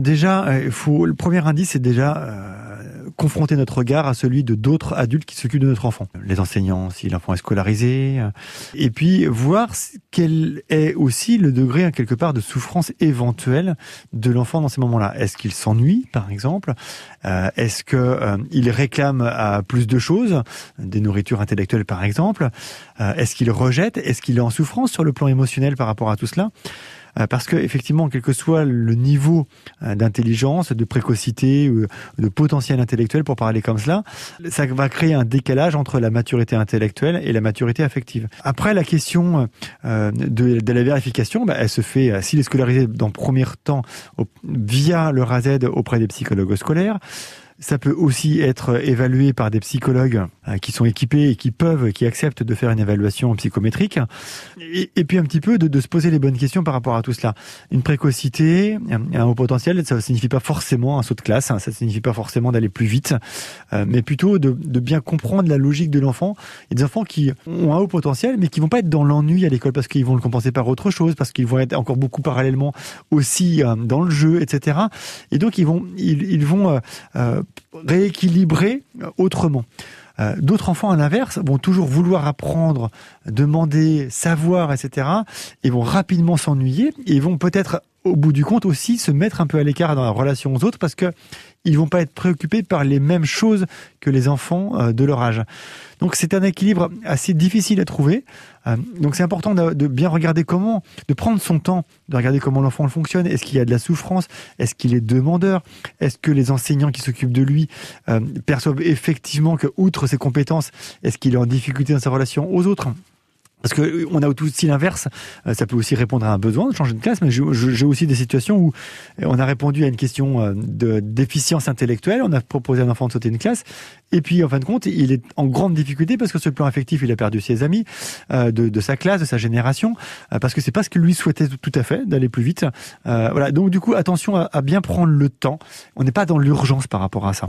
Déjà, il faut, le premier indice, c'est déjà euh, confronter notre regard à celui de d'autres adultes qui s'occupent de notre enfant. Les enseignants, si l'enfant est scolarisé. Euh, et puis, voir quel est aussi le degré, hein, quelque part, de souffrance éventuelle de l'enfant dans ces moments-là. Est-ce qu'il s'ennuie, par exemple? Euh, Est-ce qu'il réclame à plus de choses, des nourritures intellectuelles, par exemple? Est-ce qu'il rejette? Est-ce qu'il est en souffrance sur le plan émotionnel par rapport à tout cela? Euh, parce que effectivement, quel que soit le niveau euh, d'intelligence, de précocité, de potentiel intellectuel, pour parler comme cela, ça va créer un décalage entre la maturité intellectuelle et la maturité affective. Après, la question euh, de, la vérification, bah, elle se fait, s'il est scolarisé dans premier temps via le RAZ auprès des psychologues scolaires, ça peut aussi être évalué par des psychologues euh, qui sont équipés et qui peuvent, qui acceptent de faire une évaluation psychométrique. Et, puis un petit peu de, se poser les bonnes questions par rapport à tout cela. Une précocité, un haut potentiel, ça ne signifie pas forcément un saut de classe, hein, ça ne signifie pas forcément d'aller plus vite, euh, mais plutôt de, bien comprendre la logique de l'enfant. Il y a des enfants qui ont un haut potentiel, mais qui vont pas être dans l'ennui à l'école parce qu'ils vont le compenser par autre chose, parce qu'ils vont être encore beaucoup parallèlement aussi euh, dans le jeu, etc. Et donc ils vont, ils, vont rééquilibrer autrement. Euh, d'autres enfants, à l'inverse, vont toujours vouloir apprendre, demander, savoir, etc. et vont rapidement s'ennuyer et vont peut-être, au bout du compte, aussi se mettre un peu à l'écart dans la relation aux autres parce que ils vont pas être préoccupés par les mêmes choses que les enfants euh, de leur âge. Donc c'est un équilibre assez difficile à trouver. Euh, donc c'est important de, bien regarder comment, de prendre son temps, de regarder comment l'enfant fonctionne. Est-ce qu'il y a de la souffrance? Est-ce qu'il est demandeur? Est-ce que les enseignants qui s'occupent de lui euh, perçoivent effectivement que, outre ses compétences, est-ce qu'il est en difficulté dans sa relation aux autres? Parce que on a aussi l'inverse, euh, ça peut aussi répondre à un besoin de changer de classe, mais j'ai aussi des situations où on a répondu à une question euh, de déficience intellectuelle, on a proposé à un enfant de sauter une classe, et puis en fin de compte, il est en grande difficulté parce que sur le plan affectif, il a perdu ses amis euh, de, sa classe, de sa génération, parce que c'est pas ce que lui souhaitait tout à fait, d'aller plus vite. voilà, donc du coup, attention à bien prendre le temps. On n'est pas dans l'urgence par rapport à ça.